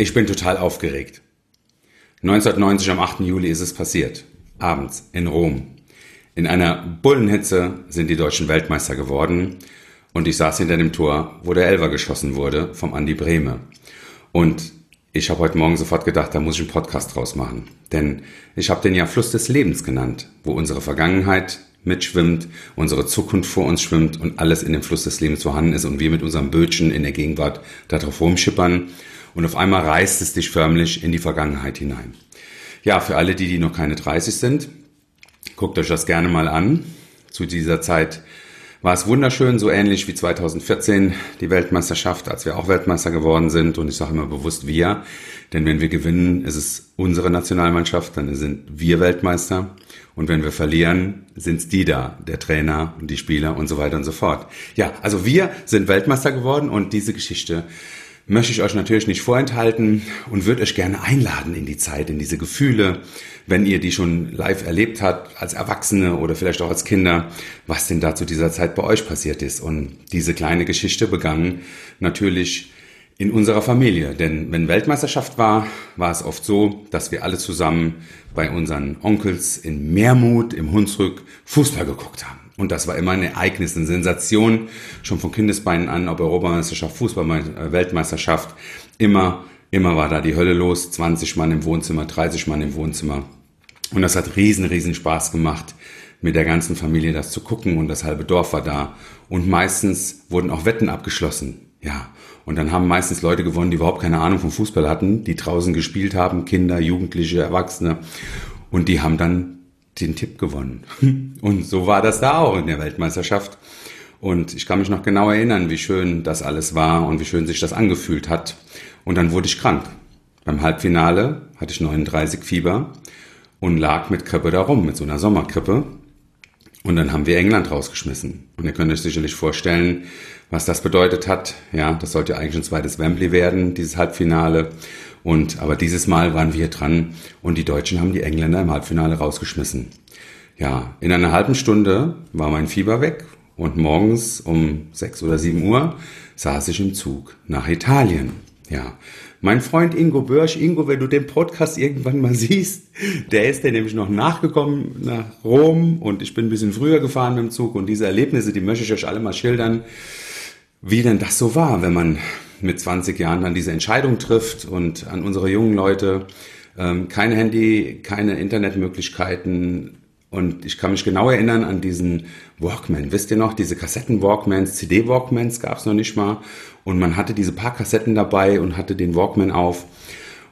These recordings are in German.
Ich bin total aufgeregt. 1990 am 8. Juli ist es passiert. Abends in Rom. In einer Bullenhitze sind die Deutschen Weltmeister geworden und ich saß hinter dem Tor, wo der Elver geschossen wurde vom Andi Brehme. Und ich habe heute Morgen sofort gedacht, da muss ich einen Podcast draus machen. Denn ich habe den ja Fluss des Lebens genannt, wo unsere Vergangenheit mitschwimmt, unsere Zukunft vor uns schwimmt und alles in dem Fluss des Lebens vorhanden ist und wir mit unserem Bötchen in der Gegenwart darauf rumschippern und auf einmal reißt es dich förmlich in die Vergangenheit hinein. Ja, für alle die, die noch keine 30 sind, guckt euch das gerne mal an. Zu dieser Zeit war es wunderschön, so ähnlich wie 2014 die Weltmeisterschaft, als wir auch Weltmeister geworden sind. Und ich sage immer bewusst wir, denn wenn wir gewinnen, ist es unsere Nationalmannschaft, dann sind wir Weltmeister. Und wenn wir verlieren, sind es die da, der Trainer und die Spieler und so weiter und so fort. Ja, also wir sind Weltmeister geworden und diese Geschichte möchte ich euch natürlich nicht vorenthalten und würde euch gerne einladen in die Zeit, in diese Gefühle, wenn ihr die schon live erlebt habt, als Erwachsene oder vielleicht auch als Kinder, was denn da zu dieser Zeit bei euch passiert ist. Und diese kleine Geschichte begann natürlich in unserer Familie. Denn wenn Weltmeisterschaft war, war es oft so, dass wir alle zusammen bei unseren Onkels in Meermut im Hunsrück Fußball geguckt haben. Und das war immer ein Ereignis, eine Sensation, schon von Kindesbeinen an, ob Europameisterschaft, Fußball, äh, Weltmeisterschaft. Immer, immer war da die Hölle los. 20 Mann im Wohnzimmer, 30 Mann im Wohnzimmer. Und das hat riesen, riesen Spaß gemacht, mit der ganzen Familie das zu gucken und das halbe Dorf war da. Und meistens wurden auch Wetten abgeschlossen. Ja. Und dann haben meistens Leute gewonnen, die überhaupt keine Ahnung vom Fußball hatten, die draußen gespielt haben, Kinder, Jugendliche, Erwachsene. Und die haben dann den Tipp gewonnen. Und so war das da auch in der Weltmeisterschaft. Und ich kann mich noch genau erinnern, wie schön das alles war und wie schön sich das angefühlt hat. Und dann wurde ich krank. Beim Halbfinale hatte ich 39 Fieber und lag mit Krippe da rum, mit so einer Sommerkrippe. Und dann haben wir England rausgeschmissen. Und ihr könnt euch sicherlich vorstellen, was das bedeutet hat. Ja, das sollte eigentlich ein zweites Wembley werden, dieses Halbfinale. Und, aber dieses Mal waren wir dran und die Deutschen haben die Engländer im Halbfinale rausgeschmissen. Ja, in einer halben Stunde war mein Fieber weg und morgens um sechs oder sieben Uhr saß ich im Zug nach Italien. Ja, mein Freund Ingo Börsch, Ingo, wenn du den Podcast irgendwann mal siehst, der ist ja nämlich noch nachgekommen nach Rom und ich bin ein bisschen früher gefahren mit dem Zug und diese Erlebnisse, die möchte ich euch alle mal schildern, wie denn das so war, wenn man mit 20 Jahren dann diese Entscheidung trifft und an unsere jungen Leute ähm, kein Handy, keine Internetmöglichkeiten. Und ich kann mich genau erinnern an diesen Walkman. Wisst ihr noch, diese Kassetten-Walkmans, CD-Walkmans gab es noch nicht mal. Und man hatte diese paar Kassetten dabei und hatte den Walkman auf.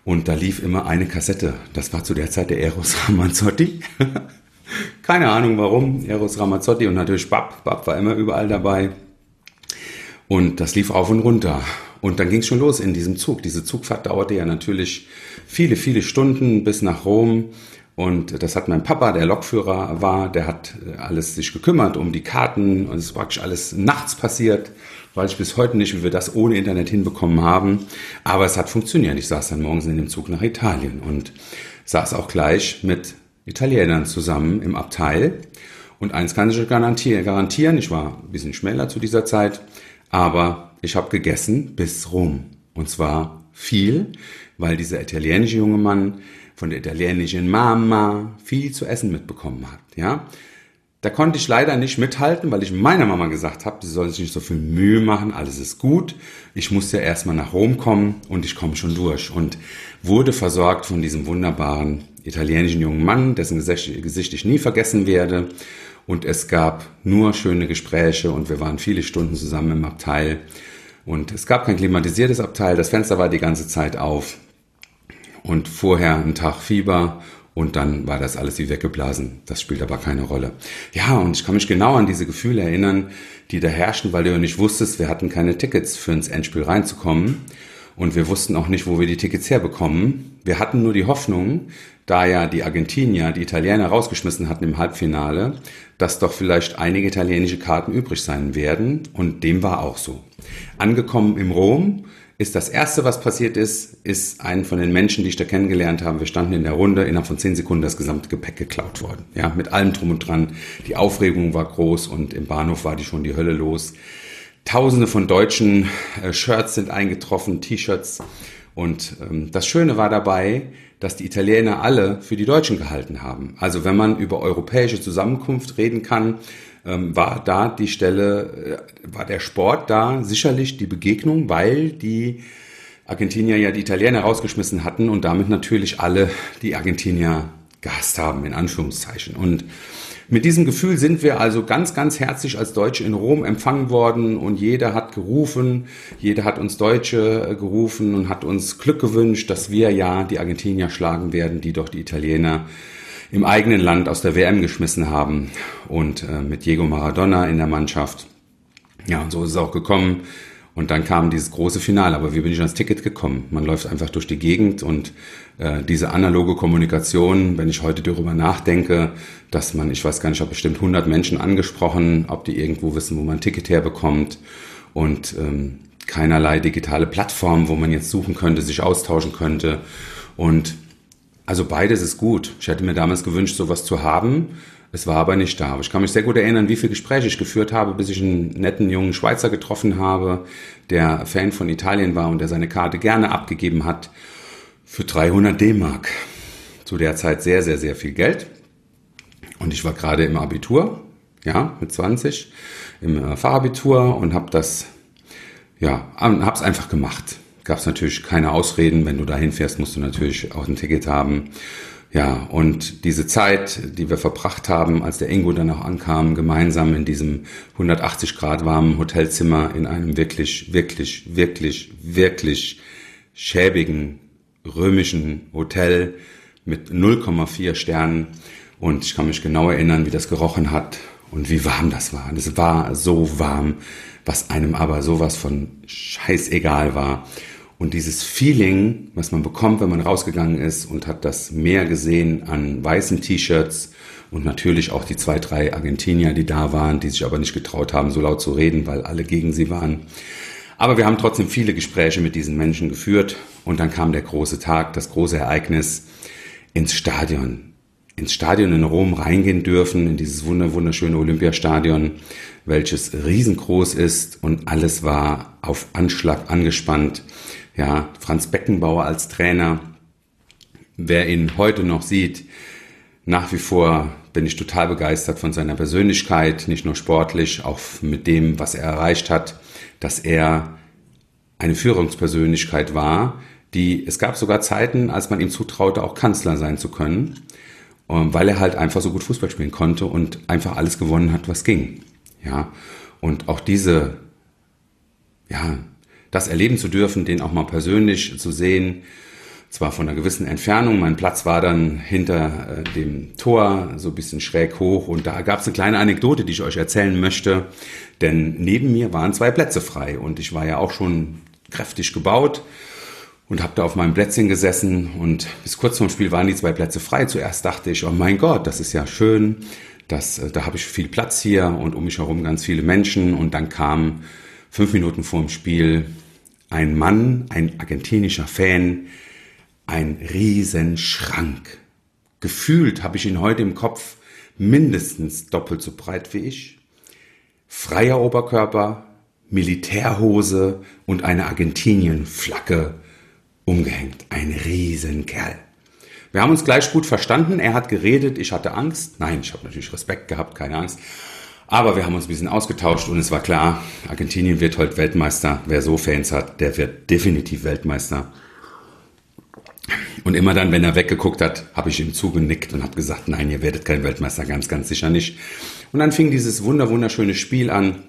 Und da lief immer eine Kassette. Das war zu der Zeit der Eros Ramazzotti. Keine Ahnung warum. Eros Ramazzotti und natürlich Bab. Bab war immer überall dabei. Und das lief auf und runter. Und dann ging es schon los in diesem Zug. Diese Zugfahrt dauerte ja natürlich viele, viele Stunden bis nach Rom. Und das hat mein Papa, der Lokführer war, der hat äh, alles sich gekümmert um die Karten und es war praktisch alles nachts passiert. Weiß ich bis heute nicht, wie wir das ohne Internet hinbekommen haben. Aber es hat funktioniert. Ich saß dann morgens in dem Zug nach Italien und saß auch gleich mit Italienern zusammen im Abteil. Und eins kann ich garantieren, ich war ein bisschen schneller zu dieser Zeit, aber ich habe gegessen bis Rom. Und zwar viel, weil dieser italienische junge Mann von der italienischen Mama viel zu essen mitbekommen hat. Ja, da konnte ich leider nicht mithalten, weil ich meiner Mama gesagt habe, sie soll sich nicht so viel Mühe machen, alles ist gut. Ich muss ja erstmal nach Rom kommen und ich komme schon durch. Und wurde versorgt von diesem wunderbaren italienischen jungen Mann, dessen Gesicht ich nie vergessen werde. Und es gab nur schöne Gespräche und wir waren viele Stunden zusammen im Abteil. Und es gab kein klimatisiertes Abteil, das Fenster war die ganze Zeit auf. Und vorher ein Tag Fieber und dann war das alles wie weggeblasen. Das spielt aber keine Rolle. Ja, und ich kann mich genau an diese Gefühle erinnern, die da herrschten, weil du ja nicht wusstest, wir hatten keine Tickets für ins Endspiel reinzukommen. Und wir wussten auch nicht, wo wir die Tickets herbekommen. Wir hatten nur die Hoffnung, da ja die Argentinier die Italiener rausgeschmissen hatten im Halbfinale, dass doch vielleicht einige italienische Karten übrig sein werden. Und dem war auch so. Angekommen im Rom ist das erste, was passiert ist, ist ein von den Menschen, die ich da kennengelernt habe. Wir standen in der Runde, innerhalb von zehn Sekunden das gesamte Gepäck geklaut worden. Ja, mit allem drum und dran. Die Aufregung war groß und im Bahnhof war die schon die Hölle los. Tausende von deutschen äh, Shirts sind eingetroffen, T-Shirts Und ähm, das Schöne war dabei, dass die Italiener alle für die Deutschen gehalten haben. Also wenn man über europäische Zusammenkunft reden kann, ähm, war da die Stelle, äh, war der Sport da sicherlich die Begegnung, weil die Argentinier ja die Italiener rausgeschmissen hatten und damit natürlich alle die Argentinier gehasst haben, in Anführungszeichen. Und mit diesem Gefühl sind wir also ganz, ganz herzlich als Deutsche in Rom empfangen worden und jeder hat gerufen, jeder hat uns Deutsche äh, gerufen und hat uns Glück gewünscht, dass wir ja die Argentinier schlagen werden, die doch die Italiener im eigenen Land aus der WM geschmissen haben und äh, mit Diego Maradona in der Mannschaft. Ja, und so ist es auch gekommen. Und dann kam dieses große Finale. Aber wie bin ich ans Ticket gekommen? Man läuft einfach durch die Gegend und äh, diese analoge Kommunikation, wenn ich heute darüber nachdenke, dass man, ich weiß gar nicht, ich habe bestimmt 100 Menschen angesprochen, ob die irgendwo wissen, wo man ein Ticket herbekommt und ähm, keinerlei digitale Plattform, wo man jetzt suchen könnte, sich austauschen könnte. Und also beides ist gut. Ich hätte mir damals gewünscht, sowas zu haben. Es war aber nicht da. Ich kann mich sehr gut erinnern, wie viele Gespräche ich geführt habe, bis ich einen netten jungen Schweizer getroffen habe, der Fan von Italien war und der seine Karte gerne abgegeben hat für 300 D-Mark. Zu der Zeit sehr, sehr, sehr viel Geld. Und ich war gerade im Abitur, ja, mit 20, im äh, Fachabitur und habe das, ja, habe es einfach gemacht gab es natürlich keine Ausreden. Wenn du dahin fährst, musst du natürlich auch ein Ticket haben. Ja, und diese Zeit, die wir verbracht haben, als der Ingo dann auch ankam, gemeinsam in diesem 180 Grad warmen Hotelzimmer in einem wirklich, wirklich, wirklich, wirklich schäbigen römischen Hotel mit 0,4 Sternen. Und ich kann mich genau erinnern, wie das gerochen hat und wie warm das war. Und es war so warm, was einem aber sowas von scheißegal war. Und dieses Feeling, was man bekommt, wenn man rausgegangen ist und hat das Meer gesehen an weißen T-Shirts und natürlich auch die zwei, drei Argentinier, die da waren, die sich aber nicht getraut haben, so laut zu reden, weil alle gegen sie waren. Aber wir haben trotzdem viele Gespräche mit diesen Menschen geführt und dann kam der große Tag, das große Ereignis ins Stadion. Ins Stadion in Rom reingehen dürfen, in dieses wunderschöne Olympiastadion, welches riesengroß ist und alles war auf Anschlag angespannt. Ja, Franz Beckenbauer als Trainer, wer ihn heute noch sieht, nach wie vor bin ich total begeistert von seiner Persönlichkeit, nicht nur sportlich, auch mit dem, was er erreicht hat, dass er eine Führungspersönlichkeit war, die, es gab sogar Zeiten, als man ihm zutraute, auch Kanzler sein zu können, ähm, weil er halt einfach so gut Fußball spielen konnte und einfach alles gewonnen hat, was ging. Ja, und auch diese, ja, das erleben zu dürfen, den auch mal persönlich zu sehen, zwar von einer gewissen Entfernung. Mein Platz war dann hinter äh, dem Tor, so ein bisschen schräg hoch. Und da gab es eine kleine Anekdote, die ich euch erzählen möchte. Denn neben mir waren zwei Plätze frei. Und ich war ja auch schon kräftig gebaut und habe da auf meinem Plätzchen gesessen. Und bis kurz vorm Spiel waren die zwei Plätze frei. Zuerst dachte ich, oh mein Gott, das ist ja schön. Das, äh, da habe ich viel Platz hier und um mich herum ganz viele Menschen. Und dann kam fünf Minuten vor dem Spiel ein Mann, ein argentinischer Fan, ein Riesenschrank. Gefühlt habe ich ihn heute im Kopf mindestens doppelt so breit wie ich. Freier Oberkörper, Militärhose und eine Argentinien-Flagge umgehängt. Ein Riesenkerl. Wir haben uns gleich gut verstanden. Er hat geredet, ich hatte Angst. Nein, ich habe natürlich Respekt gehabt, keine Angst. Aber wir haben uns ein bisschen ausgetauscht und es war klar, Argentinien wird heute Weltmeister. Wer so Fans hat, der wird definitiv Weltmeister. Und immer dann, wenn er weggeguckt hat, habe ich ihm zugenickt und habe gesagt, nein, ihr werdet kein Weltmeister, ganz, ganz sicher nicht. Und dann fing dieses wunder, wunderschöne Spiel an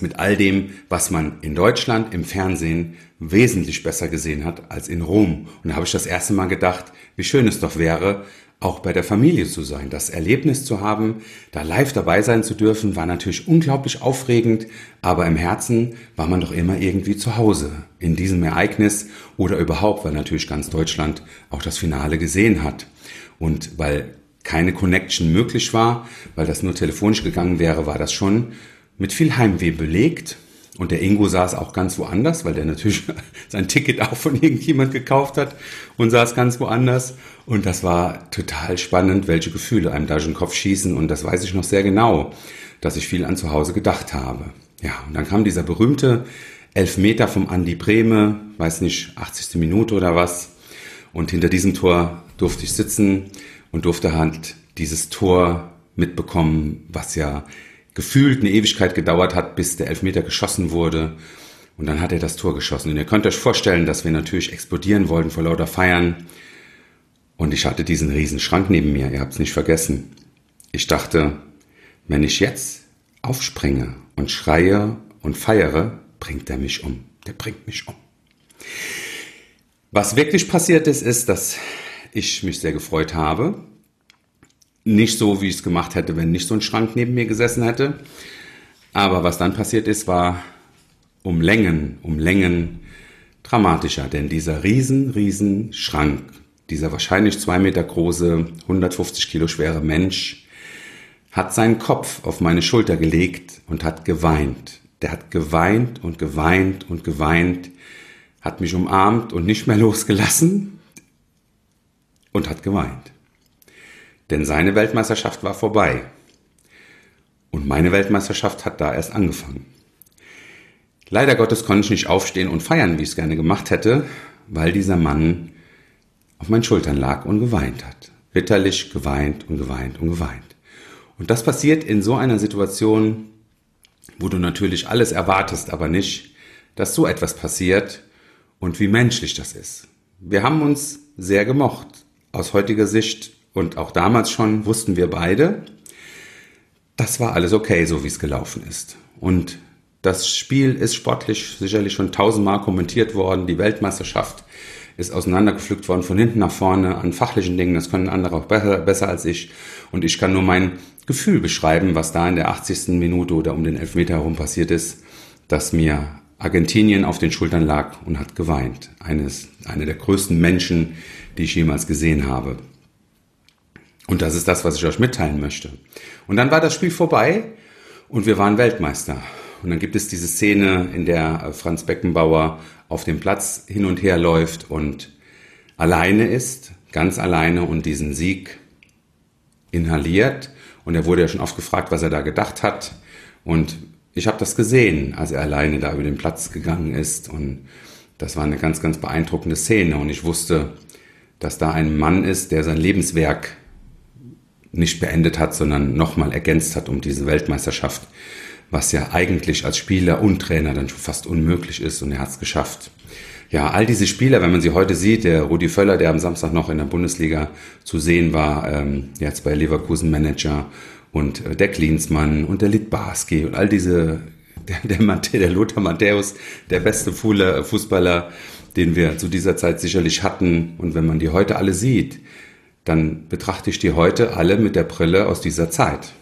mit all dem, was man in Deutschland im Fernsehen wesentlich besser gesehen hat als in Rom. Und da habe ich das erste Mal gedacht, wie schön es doch wäre, auch bei der Familie zu sein. Das Erlebnis zu haben, da live dabei sein zu dürfen, war natürlich unglaublich aufregend, aber im Herzen war man doch immer irgendwie zu Hause in diesem Ereignis oder überhaupt, weil natürlich ganz Deutschland auch das Finale gesehen hat. Und weil keine Connection möglich war, weil das nur telefonisch gegangen wäre, war das schon mit viel Heimweh belegt. Und der Ingo saß auch ganz woanders, weil der natürlich sein Ticket auch von irgendjemand gekauft hat und saß ganz woanders. Und das war total spannend, welche Gefühle einem da schon Kopf schießen. Und das weiß ich noch sehr genau, dass ich viel an zu Hause gedacht habe. Ja, und dann kam dieser berühmte elf Meter vom Andi Breme, weiß nicht, 80. Minute oder was. Und hinter diesem Tor durfte ich sitzen und durfte halt dieses Tor mitbekommen, was ja gefühlt eine Ewigkeit gedauert hat, bis der Elfmeter geschossen wurde. Und dann hat er das Tor geschossen. Und ihr könnt euch vorstellen, dass wir natürlich explodieren wollten vor lauter Feiern. Und ich hatte diesen riesen Schrank neben mir, ihr habt es nicht vergessen. Ich dachte, wenn ich jetzt aufspringe und schreie und feiere, bringt er mich um. Der bringt mich um. Was wirklich passiert ist, ist, dass ich mich sehr gefreut habe. Nicht so, wie ich es gemacht hätte, wenn nicht so ein Schrank neben mir gesessen hätte. Aber was dann passiert ist, war um Längen, um Längen dramatischer. Denn dieser riesen, riesen Schrank, dieser wahrscheinlich zwei Meter große, 150 Kilo schwere Mensch, hat seinen Kopf auf meine Schulter gelegt und hat geweint. Der hat geweint und geweint und geweint, hat mich umarmt und nicht mehr losgelassen und hat geweint. Denn seine Weltmeisterschaft war vorbei. Und meine Weltmeisterschaft hat da erst angefangen. Leider Gottes konnte ich nicht aufstehen und feiern, wie ich es gerne gemacht hätte, weil dieser Mann auf meinen Schultern lag und geweint hat. Bitterlich geweint und geweint und geweint. Und das passiert in so einer Situation, wo du natürlich alles erwartest, aber nicht, dass so etwas passiert und wie menschlich das ist. Wir haben uns sehr gemocht. Aus heutiger Sicht und auch damals schon wussten wir beide, das war alles okay, so wie es gelaufen ist. Und das Spiel ist sportlich sicherlich schon tausendmal kommentiert worden. Die Weltmeisterschaft ist auseinandergepflückt worden von hinten nach vorne an fachlichen Dingen. Das können andere auch besser, besser als ich. Und ich kann nur mein Gefühl beschreiben, was da in der 80. Minute oder um den Elfmeter herum passiert ist, dass mir Argentinien auf den Schultern lag und hat geweint. Eines, eine der größten Menschen, die ich jemals gesehen habe. Und das ist das, was ich euch mitteilen möchte. Und dann war das Spiel vorbei und wir waren Weltmeister. Und dann gibt es diese Szene, in der Franz Beckenbauer auf dem Platz hin und her läuft und alleine ist, ganz alleine und diesen Sieg inhaliert. Und er wurde ja schon oft gefragt, was er da gedacht hat. Und ich habe das gesehen, als er alleine da über den Platz gegangen ist. Und das war eine ganz, ganz beeindruckende Szene. Und ich wusste, dass da ein Mann ist, der sein Lebenswerk nicht beendet hat, sondern nochmal ergänzt hat um diese Weltmeisterschaft, was ja eigentlich als Spieler und Trainer dann schon fast unmöglich ist. Und er hat es geschafft. Ja, all diese Spieler, wenn man sie heute sieht, der Rudi Völler, der am Samstag noch in der Bundesliga zu sehen war, ähm, jetzt bei Leverkusen Manager und äh, der Klinsmann und der Litbarski und all diese, der, der, Mate, der Lothar Matthäus, der beste Fußballer, den wir zu dieser Zeit sicherlich hatten. Und wenn man die heute alle sieht, dann betrachte ich die heute alle mit der Brille aus dieser Zeit.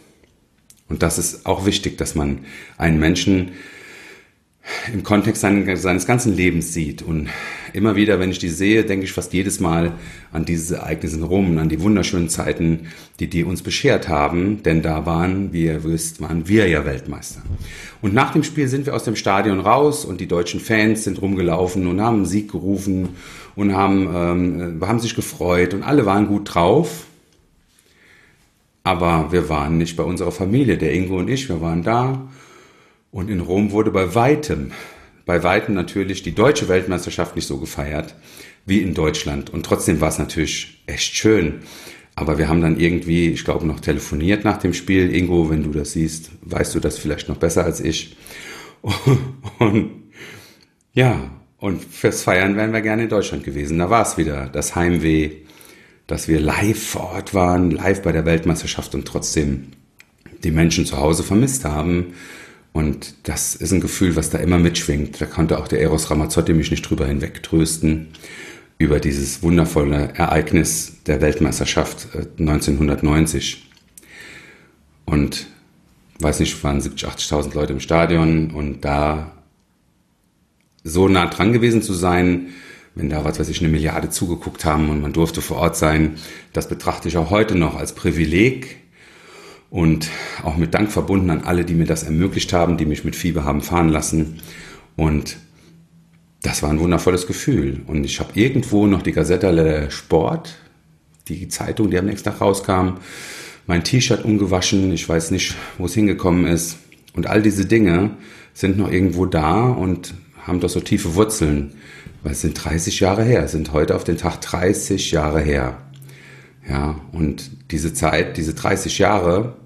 Und das ist auch wichtig, dass man einen Menschen im Kontext seines ganzen Lebens sieht. Und immer wieder, wenn ich die sehe, denke ich fast jedes Mal an diese Ereignisse in Rom, an die wunderschönen Zeiten, die die uns beschert haben. Denn da waren, wie ihr wisst, waren wir ja Weltmeister. Und nach dem Spiel sind wir aus dem Stadion raus und die deutschen Fans sind rumgelaufen und haben Sieg gerufen und haben, ähm, haben sich gefreut und alle waren gut drauf. Aber wir waren nicht bei unserer Familie, der Ingo und ich, wir waren da und in Rom wurde bei weitem, bei weitem natürlich die deutsche Weltmeisterschaft nicht so gefeiert wie in Deutschland. Und trotzdem war es natürlich echt schön. Aber wir haben dann irgendwie, ich glaube, noch telefoniert nach dem Spiel. Ingo, wenn du das siehst, weißt du das vielleicht noch besser als ich. Und ja, und fürs Feiern wären wir gerne in Deutschland gewesen. Da war es wieder das Heimweh, dass wir live vor Ort waren, live bei der Weltmeisterschaft und trotzdem die Menschen zu Hause vermisst haben und das ist ein Gefühl, was da immer mitschwingt. Da konnte auch der Eros Ramazzotti mich nicht drüber hinweg trösten, über dieses wundervolle Ereignis der Weltmeisterschaft 1990. Äh, und weiß nicht, waren 70, 80.000 Leute im Stadion und da so nah dran gewesen zu sein, wenn da, was weiß ich, eine Milliarde zugeguckt haben und man durfte vor Ort sein, das betrachte ich auch heute noch als Privileg, und auch mit Dank verbunden an alle, die mir das ermöglicht haben, die mich mit Fieber haben fahren lassen. Und das war ein wundervolles Gefühl. Und ich habe irgendwo noch die Gazette Sport, die Zeitung, die am nächsten Tag rauskam, mein T-Shirt umgewaschen, ich weiß nicht, wo es hingekommen ist. Und all diese Dinge sind noch irgendwo da und haben doch so tiefe Wurzeln, weil es sind 30 Jahre her, sind heute auf den Tag 30 Jahre her. Ja, und diese Zeit, diese 30 Jahre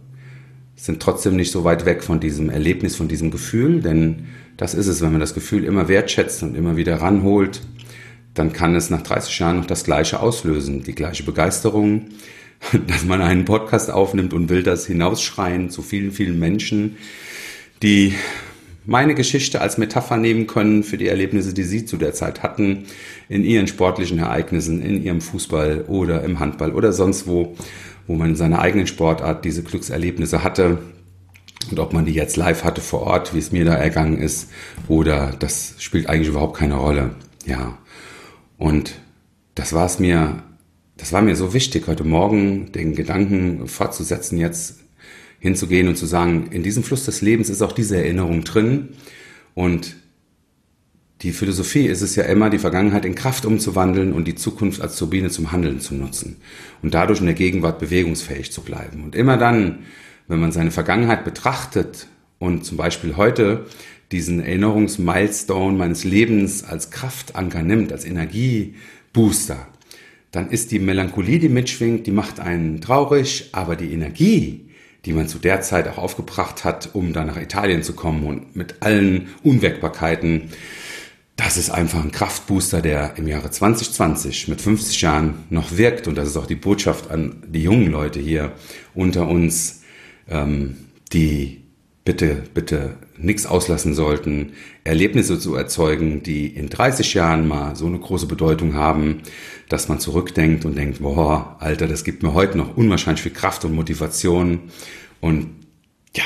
sind trotzdem nicht so weit weg von diesem Erlebnis, von diesem Gefühl, denn das ist es, wenn man das Gefühl immer wertschätzt und immer wieder ranholt, dann kann es nach 30 Jahren noch das Gleiche auslösen, die gleiche Begeisterung, dass man einen Podcast aufnimmt und will das hinausschreien zu vielen, vielen Menschen, die meine Geschichte als Metapher nehmen können für die Erlebnisse, die sie zu der Zeit hatten, in ihren sportlichen Ereignissen, in ihrem Fußball oder im Handball oder sonst wo, wo man in seiner eigenen Sportart diese Glückserlebnisse hatte. Und ob man die jetzt live hatte vor Ort, wie es mir da ergangen ist, oder das spielt eigentlich überhaupt keine Rolle. Ja. Und das war es mir, das war mir so wichtig, heute Morgen den Gedanken fortzusetzen, jetzt hinzugehen und zu sagen, in diesem Fluss des Lebens ist auch diese Erinnerung drin. Und die Philosophie ist es ja immer, die Vergangenheit in Kraft umzuwandeln und die Zukunft als Turbine zum Handeln zu nutzen und dadurch in der Gegenwart bewegungsfähig zu bleiben. Und immer dann, wenn man seine Vergangenheit betrachtet und zum Beispiel heute diesen Erinnerungsmilestone meines Lebens als Kraftanker nimmt, als Energiebooster, dann ist die Melancholie, die mitschwingt, die macht einen traurig, aber die Energie, die man zu der Zeit auch aufgebracht hat, um dann nach Italien zu kommen und mit allen Unwägbarkeiten. Das ist einfach ein Kraftbooster, der im Jahre 2020 mit 50 Jahren noch wirkt. Und das ist auch die Botschaft an die jungen Leute hier unter uns, ähm, die bitte, bitte nichts auslassen sollten, Erlebnisse zu erzeugen, die in 30 Jahren mal so eine große Bedeutung haben, dass man zurückdenkt und denkt, boah, Alter, das gibt mir heute noch unwahrscheinlich viel Kraft und Motivation und ja,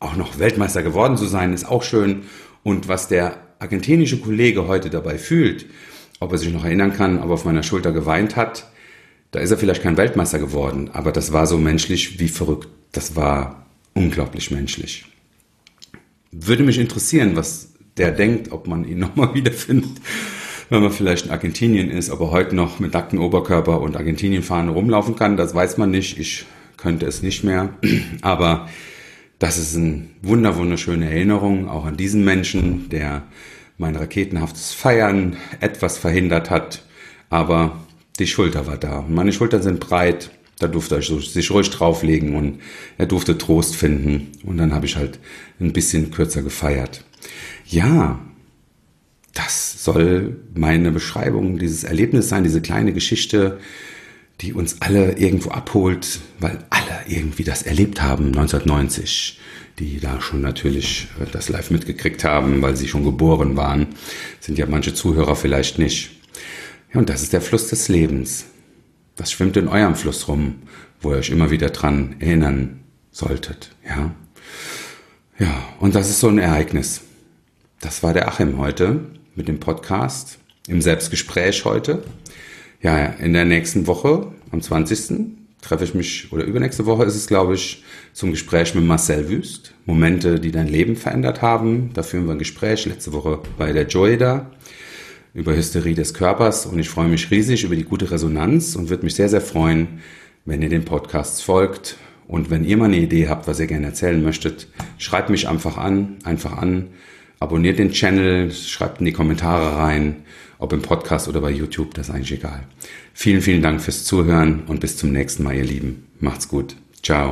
auch noch Weltmeister geworden zu sein, ist auch schön. Und was der argentinische Kollege heute dabei fühlt, ob er sich noch erinnern kann, ob er auf meiner Schulter geweint hat, da ist er vielleicht kein Weltmeister geworden, aber das war so menschlich wie verrückt. Das war unglaublich menschlich. Würde mich interessieren, was der denkt, ob man ihn nochmal wiederfindet, wenn man vielleicht in Argentinien ist, ob er heute noch mit nacktem Oberkörper und Argentinienfahne rumlaufen kann, das weiß man nicht. Ich könnte es nicht mehr. Aber das ist eine wunder, wunderschöne Erinnerung auch an diesen Menschen, der mein raketenhaftes Feiern etwas verhindert hat. Aber die Schulter war da. Und meine Schultern sind breit. Da durfte er sich ruhig drauflegen und er durfte Trost finden. Und dann habe ich halt ein bisschen kürzer gefeiert. Ja, das soll meine Beschreibung dieses Erlebnisses sein, diese kleine Geschichte, die uns alle irgendwo abholt, weil alle irgendwie das erlebt haben 1990, die da schon natürlich das live mitgekriegt haben, weil sie schon geboren waren, sind ja manche Zuhörer vielleicht nicht. Ja, und das ist der Fluss des Lebens. Das schwimmt in eurem Fluss rum, wo ihr euch immer wieder dran erinnern solltet, ja. Ja, und das ist so ein Ereignis. Das war der Achim heute mit dem Podcast im Selbstgespräch heute. Ja, in der nächsten Woche, am 20. treffe ich mich, oder übernächste Woche ist es, glaube ich, zum Gespräch mit Marcel Wüst. Momente, die dein Leben verändert haben. Da führen wir ein Gespräch. Letzte Woche bei der Joy da über Hysterie des Körpers und ich freue mich riesig über die gute Resonanz und würde mich sehr, sehr freuen, wenn ihr den Podcasts folgt und wenn ihr mal eine Idee habt, was ihr gerne erzählen möchtet, schreibt mich einfach an, einfach an, abonniert den Channel, schreibt in die Kommentare rein, ob im Podcast oder bei YouTube, das ist eigentlich egal. Vielen, vielen Dank fürs Zuhören und bis zum nächsten Mal, ihr Lieben. Macht's gut. Ciao.